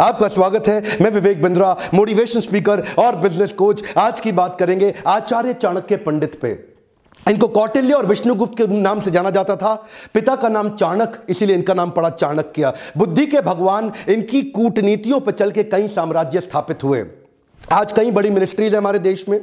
आपका स्वागत है। मैं विवेक बिंद्रा मोटिवेशन स्पीकर और बिज़नेस कोच आज की बात करेंगे आचार्य चाणक्य पंडित पे। इनको कौटिल्य और विष्णुगुप्त के नाम से जाना जाता था। पिता का नाम चाणक, इसीलिए इनका नाम पड़ा चाणक्य। बुद्धि के भगवान इनकी कूटनीतियों पर चल के कई साम्राज्य स्थापित हुए। आज कई बड़ी मिनिस्ट्रीज है हमारे देश में।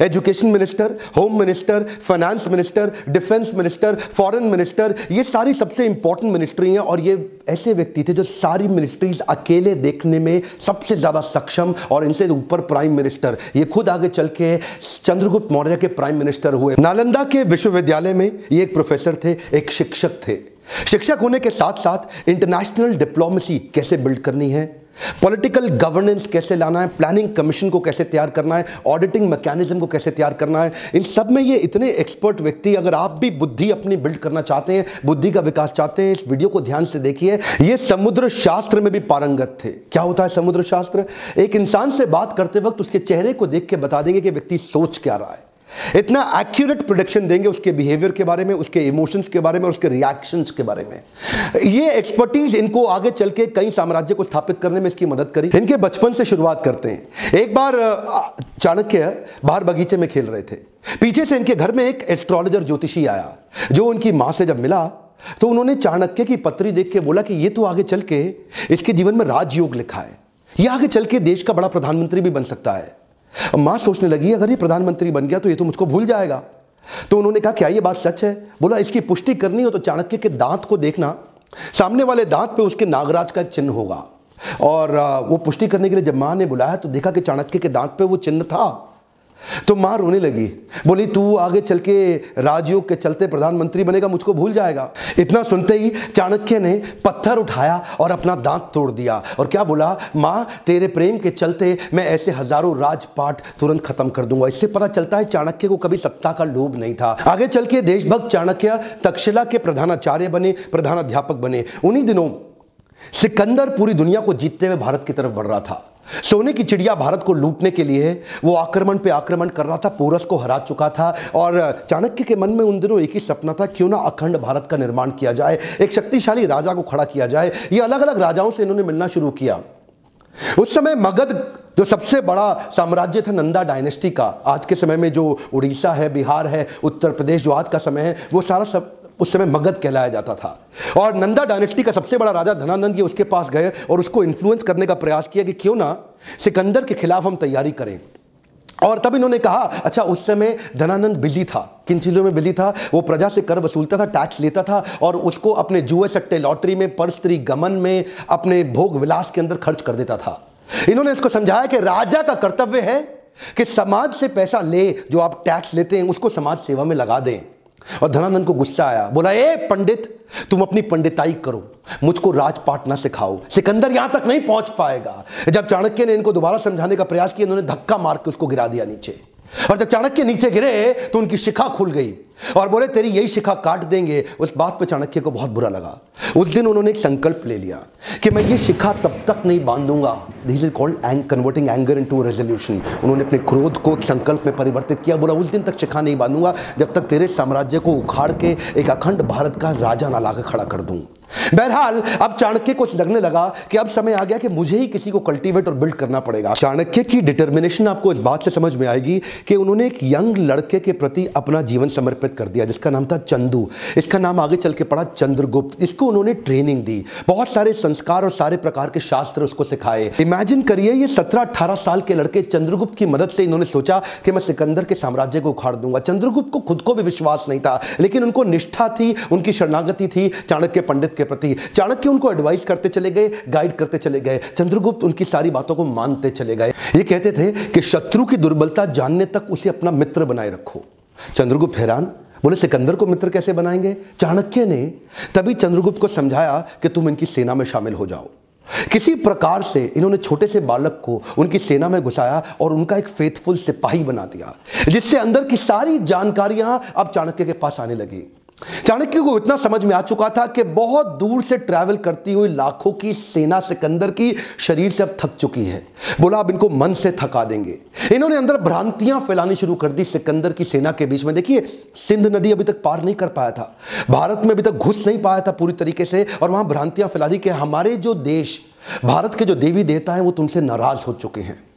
Education minister home minister finance minister defence minister foreign minister ये सारी सबसे इंपॉर्टेंट मिनिस्ट्री हैं और ये ऐसे व्यक्ति थे जो सारी मिनिस्ट्रीज अकेले देखने में सबसे ज़्यादा सक्षम और इनसे ऊपर प्राइम मिनिस्टर ये खुद आगे चल के चंद्रगुप्त मौर्य के प्राइम मिनिस्टर हुए। नालंदा के विश्वविद्यालय में ये एक प्रोफेसर थे, एक शिक्षक थे। शिक्षक होने के साथ साथ इंटरनेशनल डिप्लोमेसी कैसे बिल्ड करनी है? पॉलिटिकल गवर्नेंस कैसे लाना है? प्लानिंग कमीशन को कैसे तैयार करना है? ऑडिटिंग मैकेनिज्म को कैसे तैयार करना है? इन सब में ये इतने एक्सपर्ट व्यक्ति अगर आप भी बुद्धि अपनी बिल्ड करना चाहते हैं, बुद्धि का विकास चाहते हैं, इस वीडियो को ध्यान से देखिए, ये समुद्र शास्त्र में भी पारंगत थे। क्या होता है समुद्र शास्त्र? एक इंसान से बात करते वक्त उसके चेहरे को देख के बता देंगे कि व्यक्ति सोच क्या रहा है। इतना एक्यूरेट प्रोडिक्शन देंगे उसके बिहेवियर के बारे में, उसके इमोशंस के बारे में, उसके रिएक्शंस के बारे में। ये एक्सपर्टीज इनको आगे चल के कई साम्राज्य को स्थापित करने में इसकी मदद करी। इनके बचपन से शुरुआत करते हैं। एक बार चाणक्य बाहर बगीचे में खेल रहे थे। पीछे से इनके घर में एक एस्ट्रोलॉजर ज्योतिषी आया, जो उनकी माँ से जब मिला तो उन्होंने चाणक्य की पत्री देख के बोला कि ये तो आगे चल के इसके जीवन में राजयोग लिखा है। ये आगे चल के देश का बड़ा प्रधानमंत्री भी बन सकता है। माँ सोचने लगी, अगर ये प्रधानमंत्री बन गया तो ये तो मुझको भूल जाएगा। तो उन्होंने कहा, क्या ये बात सच है? बोला, इसकी पुष्टि करनी हो तो चाणक्य के दांत को देखना। सामने वाले दांत पे उसके नागराज का चिन्ह होगा। और वो पुष्टि करने के लिए जब माँ ने बुलाया तो देखा कि चाणक्य के दांत पे वो चिन्ह था। तो माँ रोने लगी। बोली, तू आगे चल के राजयोग के चलते प्रधानमंत्री बनेगा, मुझको भूल जाएगा। इतना सुनते ही चाणक्य ने पत्थर उठाया और अपना दांत तोड़ दिया और क्या बोला, माँ, तेरे प्रेम के चलते मैं ऐसे हज़ारों राजपाट तुरंत खत्म कर दूँगा। इससे पता चलता है चाणक्य को कभी सत्ता का लोभ नहीं था। आगे चल के देशभक्त चाणक्य तक्षशिला के प्रधानाचार्य बने, प्रधानाध्यापक बने। उन्हीं दिनों सिकंदर पूरी दुनिया को जीतते हुए भारत की तरफ़ बढ़ रहा था। सोने की चिड़िया भारत को लूटने के लिए वो आक्रमण पे आक्रमण कर रहा था, पोरस को हरा चुका था और चाणक्य के मन में उन दिनों एक ही सपना था, क्यों ना अखंड भारत का निर्माण किया जाए, एक शक्तिशाली राजा को खड़ा किया जाए। ये अलग अलग राजाओं से इन्होंने मिलना शुरू किया। उस समय मगध, जो सबसे बड़ा साम्राज्य था नंदा डायनेस्टी का, आज के समय में जो उड़ीसा है, बिहार है, उत्तर प्रदेश जो आज का समय है, वो सारा सब उस समय मगध कहलाया जाता था। और नंदा डायनेस्टी का सबसे बड़ा राजा धनानंद ये उसके पास गए और उसको इन्फ्लुएंस करने का प्रयास किया कि क्यों ना सिकंदर के खिलाफ हम तैयारी करें। और तब इन्होंने कहा अच्छा उस समय धनानंद बिज़ी था। किन चीज़ों में बिज़ी था? वो प्रजा से कर वसूलता था टैक्स लेता था और उसको अपने जुए सट्टे लॉटरी में पर स्त्री गमन में, अपने भोग विलास के अंदर खर्च कर देता था। इन्होंने इसको समझाया कि राजा का कर्तव्य है कि समाज से पैसा ले, जो आप टैक्स लेते हैं, उसको समाज सेवा में लगा दें। और धनानंद को गुस्सा आया, बोला, ए, पंडित, तुम अपनी पंडिताई करो, मुझको राजपाट ना सिखाओ, सिकंदर यहाँ तक नहीं पहुँच पाएगा। जब चाणक्य ने इनको दोबारा समझाने का प्रयास किया, इन्होंने धक्का मार के उसको गिरा दिया नीचे। और जब चाणक्य नीचे गिरे तो उनकी शिखा खुल गई। और बोले, तेरी यही शिखा काट देंगे। उस बात पर चाणक्य को बहुत बुरा लगा। उस दिन उन्होंने एक संकल्प ले लिया कि मैं ये शिखा तब तक नहीं बांधूँगा। This is called Ang converting anger into resolution उन्होंने अपने क्रोध को संकल्प में परिवर्तित किया। बोला, उस दिन तक शिखा नहीं बांधूँगा, जब तक तेरे साम्राज्य को उखाड़ के एक अखंड भारत का राजा ना लाकर खड़ा कर दूँ। बहरहाल, अब चाणक्य को लगने लगा कि अब समय आ गया कि मुझे ही किसी को कल्टीवेट और बिल्ड करना पड़ेगा। चाणक्य की डिटर्मिनेशन आपको इस बात से समझ में आएगी कि उन्होंने एक यंग लड़के के प्रति अपना जीवन समर्पित कर दिया, जिसका नाम था चंदू। इसका नाम आगे चल के पड़ा चंद्रगुप्त। इसको उन्होंने ट्रेनिंग दी। बहुत सारे संस्कार और सारे प्रकार के शास्त्र उसको सिखाए। इमेजिन करिए, ये सत्रह अठारह साल के लड़के चंद्रगुप्त की मदद से इन्होंने सोचा कि मैं सिकंदर के साम्राज्य को उखाड़ दूँगा। चंद्रगुप्त को खुद को भी विश्वास नहीं था, लेकिन उनको निष्ठा थी, उनकी शरणागति थी चाणक्य पंडित के प्रति। चाणक्य उनको एडवाइस करते चले गए गाइड करते चले गए। चंद्रगुप्त उनकी सारी बातों को मानते चले गए। ये कहते थे कि शत्रु की दुर्बलता जानने तक उसे अपना मित्र बनाए रखो। चंद्रगुप्त हैरान बोले, सिकंदर को मित्र कैसे बनाएँगे? चाणक्य ने तभी चंद्रगुप्त को समझाया कि तुम इनकी सेना में शामिल हो जाओ। किसी प्रकार से इन्होंने छोटे से बालक को उनकी सेना में घुसाया और उनका एक फेथफुल सिपाही बना दिया, जिससे अंदर की सारी जानकारियाँ अब चाणक्य के पास आने लगी। चाणक्य को इतना समझ में आ चुका था कि बहुत दूर से ट्रैवल करती हुई लाखों की सेना सिकंदर की शरीर से अब थक चुकी है। बोला, अब इनको मन से थका देंगे। इन्होंने अंदर भ्रांतियाँ फैलानी शुरू कर दी सिकंदर की सेना के बीच में। देखिए, सिंध नदी अभी तक पार नहीं कर पाया था। भारत में अभी तक घुस नहीं पाया था पूरी तरीके से, और वहाँ भ्रांतियाँ फैला दी कि हमारे जो देश, भारत के जो देवी देवता हैं, वो तुमसे नाराज़ हो चुके हैं।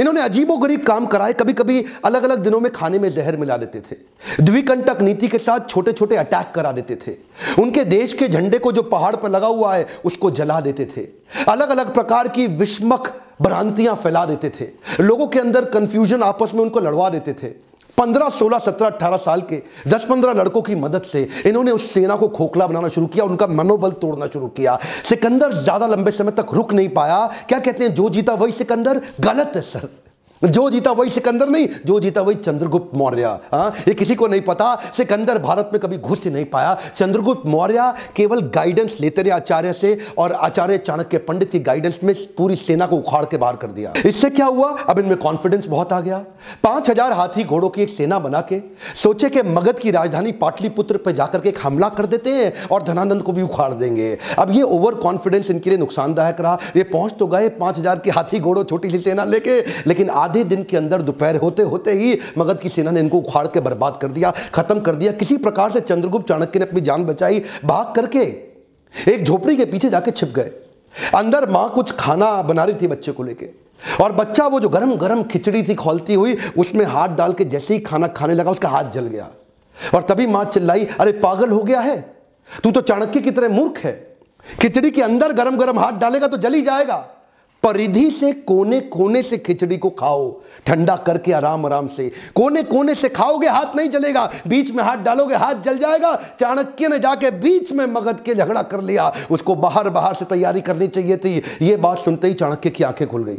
इन्होंने अजीबो गरीब काम कराए कभी कभी अलग अलग दिनों में खाने में जहर मिला देते थे। द्विकंटक नीति के साथ छोटे छोटे अटैक करा देते थे। उनके देश के झंडे को जो पहाड़ पर लगा हुआ है, उसको जला देते थे। अलग अलग प्रकार की विस्मक भ्रांतियाँ फैला देते थे। लोगों के अंदर कंफ्यूजन आपस में उनको लड़वा देते थे। पंद्रह, सोलह, सत्रह अट्ठारह साल के, दस, पंद्रह लड़कों की मदद से इन्होंने उस सेना को खोखला बनाना शुरू किया, उनका मनोबल तोड़ना शुरू किया। सिकंदर ज़्यादा लंबे समय तक रुक नहीं पाया। क्या कहते हैं, जो जीता वही सिकंदर? गलत है, सर। जो जीता वही सिकंदर नहीं, जो जीता वही चंद्रगुप्त मौर्य हाँ? ये किसी को नहीं पता, सिकंदर भारत में कभी घुस नहीं पाया। चंद्रगुप्त मौर्य केवल गाइडेंस लेते रहे आचार्य से और आचार्य चाणक्य पंडित की गाइडेंस में पूरी सेना को उखाड़ के बाहर कर दिया। इससे क्या हुआ? अब इनमें कॉन्फिडेंस बहुत आ गया। पाँच हज़ार हाथी घोड़ों की एक सेना बना के सोचे कि मगध की राजधानी पाटलिपुत्र पर जाकर के एक हमला कर देते हैं और धनानंद को भी उखाड़ देंगे। अब ये ओवर कॉन्फिडेंस इनके लिए नुकसानदायक रहा। ये पहुँच तो गए पाँच हज़ार की हाथी घोड़ों, छोटी सी सेना लेके, लेकिन आधे दिन के अंदर दोपहर होते होते ही मगध की सेना ने इनको उखाड़ के बर्बाद कर दिया, खत्म कर दिया। किसी प्रकार से चंद्रगुप्त चाणक्य ने अपनी जान बचाई, भाग करके एक झोपड़ी के पीछे जाके छिप गए। अंदर माँ कुछ खाना बना रही थी बच्चे को लेके। और बच्चा वो जो गरम गरम खिचड़ी थी, खोलती हुई, उसमें हाथ डाल के जैसे ही खाना खाने लगा, उसका हाथ जल गया। और तभी माँ चिल्लाई, अरे पागल हो गया है? तू तो चाणक्य की तरह मूर्ख है। खिचड़ी के अंदर गरम गरम हाथ डालेगा तो जल ही जाएगा। परिधि से कोने कोने से खिचड़ी को खाओ। ठंडा करके आराम आराम से। कोने कोने से खाओगे, हाथ नहीं जलेगा। बीच में हाथ डालोगे, हाथ जल जाएगा। चाणक्य ने जाके बीच में मगध के झगड़ा कर लिया। उसको बाहर बाहर से तैयारी करनी चाहिए थी। ये बात सुनते ही चाणक्य की आँखें खुल गई।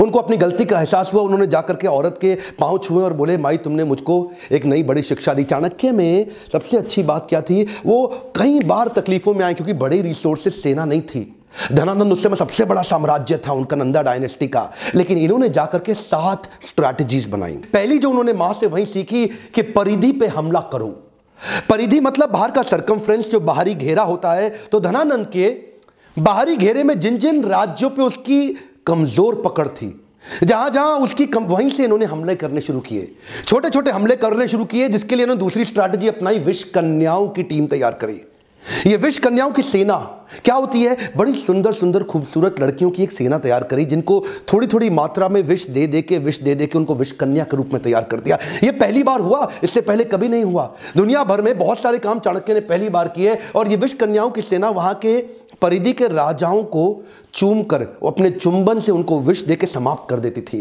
उनको अपनी गलती का एहसास हुआ। उन्होंने जाकर के औरत के पाँव छुए और बोले, माई, तुमने मुझको एक नई बड़ी शिक्षा दी। चाणक्य में सबसे अच्छी बात क्या थी? वो कई बार तकलीफों में आए, क्योंकि बड़ी रिसोर्सेज सेना नहीं थी। धनानंद उस समय सबसे बड़ा साम्राज्य था उनका नंदा डायनेस्टी का। लेकिन इन्होंने जाकर के सात स्ट्रैटेजीज बनाई। पहली जो उन्होंने माँ से वही सीखी कि परिधि पे हमला करो। परिधि मतलब बाहर का सरकमफ्रेंस जो बाहरी घेरा होता है। तो धनानंद के बाहरी घेरे में जिन जिन राज्यों पे उसकी कमज़ोर पकड़ थी जहाँ जहाँ उसकी कम, वहीं से इन्होंने हमले करने शुरू किए। छोटे छोटे हमले करने शुरू किए, जिसके लिए इन्होंने दूसरी स्ट्रैटेजी अपनाई विश्व कन्याओं की टीम तैयार करी। ये विश्व कन्याओं की सेना। क्या होती है? बड़ी सुंदर सुंदर, खूबसूरत लड़कियों की एक सेना तैयार करी, जिनको थोड़ी थोड़ी मात्रा में विष दे दे के विष दे दे के उनको विष कन्या के रूप में तैयार कर दिया। ये पहली बार हुआ, इससे पहले कभी नहीं हुआ। दुनिया भर में बहुत सारे काम चाणक्य ने पहली बार किए और ये विष कन्याओं की सेना वहाँ के परिधि के राजाओं को चूम कर, अपने चुंबन से उनको विष दे के समाप्त कर देती थी।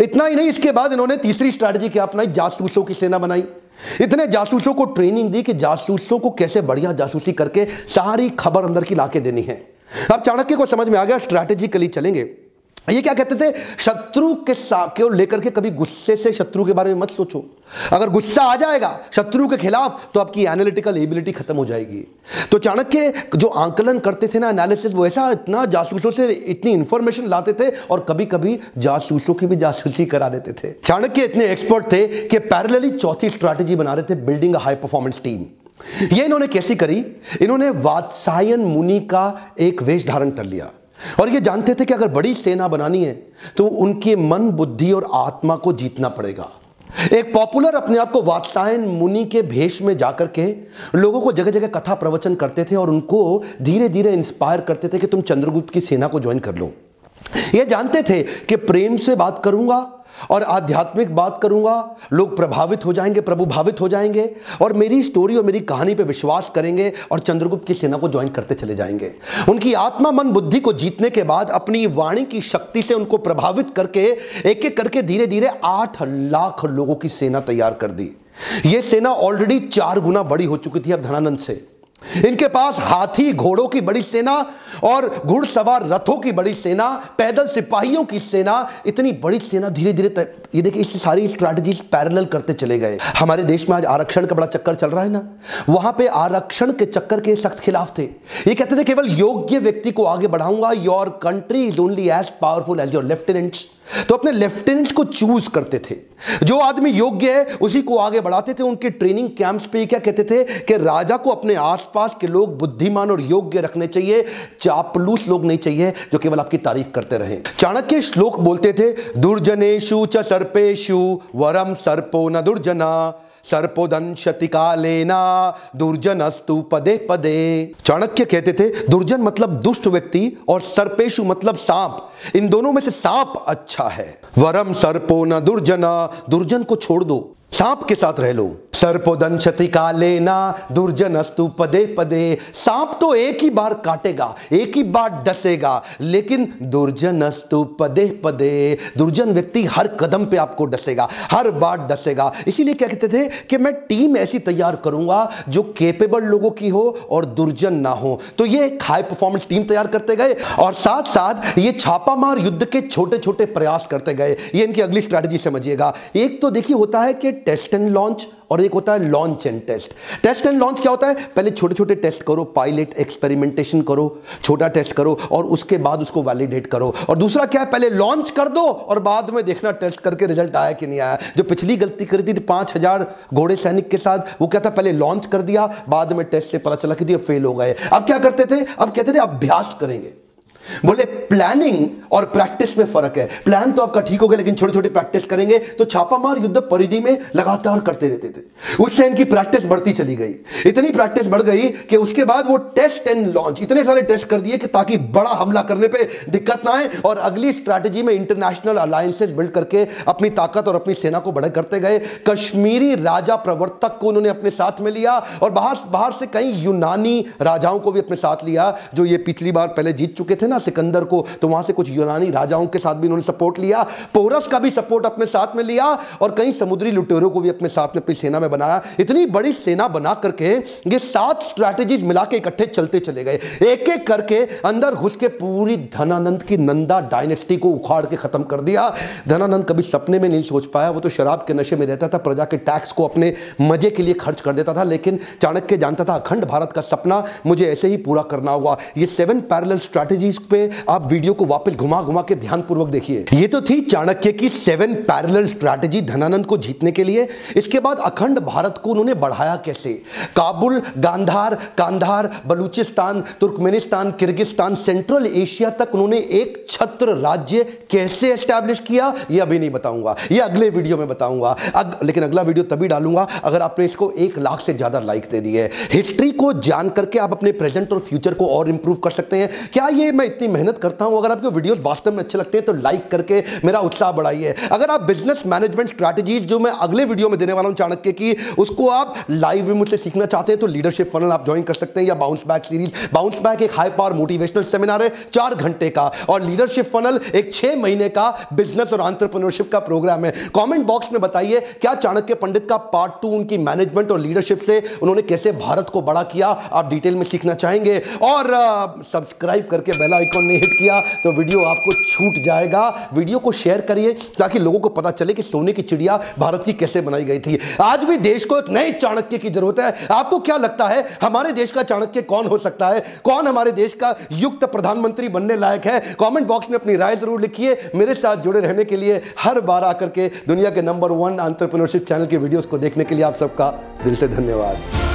इतना ही नहीं, इसके बाद इन्होंने तीसरी स्ट्रैटेजी क्या अपनाई? जासूसों की सेना बनाई। इतने जासूसों को ट्रेनिंग दी कि जासूसों को कैसे बढ़िया जासूसी करके सारी खबर अंदर की लाके देनी है। अब चाणक्य को समझ में आ गया स्ट्रैटेजिकली चलेंगे। ये क्या कहते थे? शत्रु के को लेकर के कभी गुस्से से शत्रु के बारे में मत सोचो। अगर गुस्सा आ जाएगा शत्रु के खिलाफ तो आपकी एनालिटिकल एबिलिटी खत्म हो जाएगी। तो चाणक्य जो आंकलन करते थे ना एनालिसिस वो ऐसा इतना जासूसों से इतनी इंफॉर्मेशन लाते थे और कभी कभी जासूसों की भी जासूसी करा देते थे। चाणक्य इतने एक्सपर्ट थे कि पैरेलली चौथी स्ट्रैटेजी बना रहे थे building a high performance team ये इन्होंने कैसी करी? इन्होंने वात्सायन मुनि का एक वेश धारण कर लिया। और ये जानते थे कि अगर बड़ी सेना बनानी है तो उनके मन, बुद्धि और आत्मा को जीतना पड़ेगा। एक पॉपुलर अपने आप को वात्सायन मुनि के भेष में जाकर के लोगों को जगह जगह कथा प्रवचन करते थे और उनको धीरे धीरे इंस्पायर करते थे कि तुम चंद्रगुप्त की सेना को ज्वाइन कर लो। ये जानते थे कि प्रेम से बात करूँगा और आध्यात्मिक बात करूँगा, लोग प्रभावित हो जाएँगे, प्रभु भावित हो जाएँगे और मेरी स्टोरी और मेरी कहानी पे विश्वास करेंगे और चंद्रगुप्त की सेना को ज्वाइन करते चले जाएँगे। उनकी आत्मा, मन, बुद्धि को जीतने के बाद अपनी वाणी की शक्ति से उनको प्रभावित करके एक एक करके धीरे धीरे आठ लाख लोगों की सेना तैयार कर दी। यह सेना ऑलरेडी चार गुना बड़ी हो चुकी थी अब धनानंद से। इनके पास हाथी, घोड़ों की बड़ी सेना और घुड़सवार रथों की बड़ी सेना, पैदल सिपाहियों की सेना, इतनी बड़ी सेना धीरे धीरे ये देखिए इस सारी स्ट्रैटेजी पैरेलल करते चले गए। हमारे देश में आज आरक्षण का बड़ा चक्कर चल रहा है ना? वहाँ पे आरक्षण के चक्कर के सख्त खिलाफ थे। ये कहते थे, केवल योग्य व्यक्ति को आगे बढ़ाऊँगा। Your country is only as powerful as your lieutenants तो अपने लेफ्टिनेंट को चूज़ करते थे। जो आदमी योग्य है, उसी को आगे बढ़ाते थे। उनके ट्रेनिंग कैंप्स पे क्या कहते थे कि राजा को अपने आसपास के लोग बुद्धिमान और योग्य रखने चाहिए। चापलूस लोग नहीं चाहिए, जो केवल आपकी तारीफ़ करते रहे। चाणक्य श्लोक बोलते थे दुर्जनेशु च सर्पेशु वरम सर्पो न दुर्जना सर्पोदंशति कालेना, दुर्जनस्तु पदे पदे। चाणक्य कहते थे, दुर्जन मतलब दुष्ट व्यक्ति और सर्पेशु मतलब सांप। इन दोनों में से सांप अच्छा है। वरम सर्पो न दुर्जना, दुर्जन को छोड़ दो। सांप के साथ रह लो। सर्पोदंशति दुर्जन अस्तु पदे पदे। सांप तो एक ही बार काटेगा, एक ही बार डसेगा, लेकिन दुर्जन अस्तु पदे पदे, दुर्जन व्यक्ति हर कदम पे आपको डसेगा, हर बार डसेगा। इसीलिए क्या कहते थे कि मैं टीम ऐसी तैयार करूँगा जो केपेबल लोगों की हो और दुर्जन ना हो। तो ये एक हाई परफॉर्मेंस टीम तैयार करते गए और साथ साथ ये छापामार युद्ध के छोटे छोटे प्रयास करते गए। ये इनकी अगली स्ट्रैटेजी समझिएगा। एक तो देखिए होता है कि टेस्ट एंड लॉन्च और एक होता है launch and test test and launch क्या होता है? पहले छोटे छोटे टेस्ट करो पायलट एक्सपेरिमेंटेशन करो, छोटा टेस्ट करो और उसके बाद उसको वैलिडेट करो। और दूसरा क्या है? पहले लॉन्च कर दो और बाद में देखना टेस्ट करके रिज़ल्ट आया कि नहीं आया। जो पिछली गलती करी थी, पाँच हज़ार घोड़े सैनिक के साथ, वो क्या था? पहले लॉन्च कर दिया, बाद में टेस्ट से पता चला कि फेल हो गए। अब क्या करते थे? अब कहते थे, अभ्यास करेंगे। बोले प्लानिंग और प्रैक्टिस में फ़र्क है। प्लान तो आपका ठीक हो गया, लेकिन छोटे छोटे प्रैक्टिस करेंगे तो छापामार युद्ध परिधि में लगातार करते रहते थे। उससे इनकी प्रैक्टिस बढ़ती चली गई। इतनी प्रैक्टिस बढ़ गई कि उसके बाद वो टेस्ट एंड लॉन्च इतने सारे टेस्ट कर दिए कि ताकि बड़ा हमला करने पर दिक्कत ना आए और अगली स्ट्रैटेजी में इंटरनेशनल अलायंसेस बिल्ड करके अपनी ताकत और अपनी सेना को बड़ा करते गए। कश्मीरी राजा प्रवर्तक को उन्होंने अपने साथ में लिया और बाहर बाहर से कई यूनानी राजाओं को भी अपने साथ लिया, जो ये पिछली बार पहले जीत चुके थे ना। सिकंदर को तो वहाँ से कुछ यूनानी राजाओं के साथ भी उन्होंने सपोर्ट लिया, पोरस का भी सपोर्ट अपने साथ में लिया, और कई समुद्री लुटेरों को भी अपने साथ में, अपनी सेना में बनाया। इतनी बड़ी सेना बना करके ये सात स्ट्रैटेजीज मिला के इकट्ठे चलते चले गए। एक एक करके अंदर घुस के पूरी धनानंद की नंदा डायनेस्टी को उखाड़ के खत्म कर दिया। धनानंद कभी सपने में नहीं सोच पाया, वो तो शराब के नशे में रहता था, प्रजा के टैक्स को अपने मज़े के लिए खर्च कर देता था, लेकिन चाणक्य जानता था, अखंड भारत का सपना मुझे ऐसे ही पूरा करना होगा ये सेवन पैरेलल स्ट्रैटेजीज पे आप वीडियो को वापस घुमा घुमा के ध्यानपूर्वक देखिए। ये तो थी चाणक्य की सेवन पैरेलल स्ट्रैटेजी धनानंद को जीतने के लिए। इसके बाद अखंड भारत को उन्होंने बढ़ाया कैसे? Kabul Gandhar Kandahar Balochistan Turkmenistan Kyrgyzstan Central Asia तक उन्होंने एक छत्र राज्य कैसे एस्टैब्लिश किया? यह अभी नहीं बताऊँगा। यह अगले वीडियो में बताऊँगा। अग, लेकिन अगला वीडियो तभी डालूँगा अगर आपने इसको एक लाख से ज़्यादा लाइक दे दिए। हिस्ट्री को जान करके आप अपने प्रेजेंट और फ्यूचर को और इंप्रूव कर सकते हैं। क्या ये मैं इतनी मेहनत करता हूँ, अगर आपके वीडियोस वास्तव में अच्छे लगते हैं तो लाइक करके मेरा उत्साह बढ़ाइए। अगर आप बिज़नेस मैनेजमेंट स्ट्रैटेजीज जो मैं अगले वीडियो में देने वाला हूँ चाणक्य की, उसको आप लाइव में मुझसे सीखना चाहते हैं तो लीडरशिप फनल आप ज्वाइन कर सकते हैं, या bounce back series bounce back एक हाई पावर मोटिवेशनल सेमिनार है, चार घंटे का। और लीडरशिप फनल एक छह महीने का बिज़नेस और आंट्रप्रनोरशिप का प्रोग्राम है। कॉमेंट बॉक्स में बताइए, क्या चाणक्य पंडित का पार्ट टू उनकी मैनेजमेंट और लीडरशिप से उन्होंने कैसे भारत को बड़ा किया? आप डिटेल में सीखना चाहेंगे। और सब्सक्राइब करके बेल आइकॉन ने हिट किया तो वीडियो आपको छूट जाएगा। वीडियो को शेयर करिए, ताकि लोगों को पता चले कि सोने की चिड़िया भारत की कैसे बनाई गई थी। आज भी देश को एक नए चाणक्य की ज़रूरत है। आपको क्या लगता है, हमारे देश का चाणक्य कौन हो सकता है? कौन हमारे देश का युक्त प्रधानमंत्री बनने लायक है? कॉमेंट बॉक्स में अपनी राय ज़रूर लिखिए। मेरे साथ जुड़े रहने के लिए हर बार आकर के दुनिया के नंबर वन आंट्रप्रनोरशिप चैनल के वीडियोस को देखने के लिए आप सबका दिल से धन्यवाद।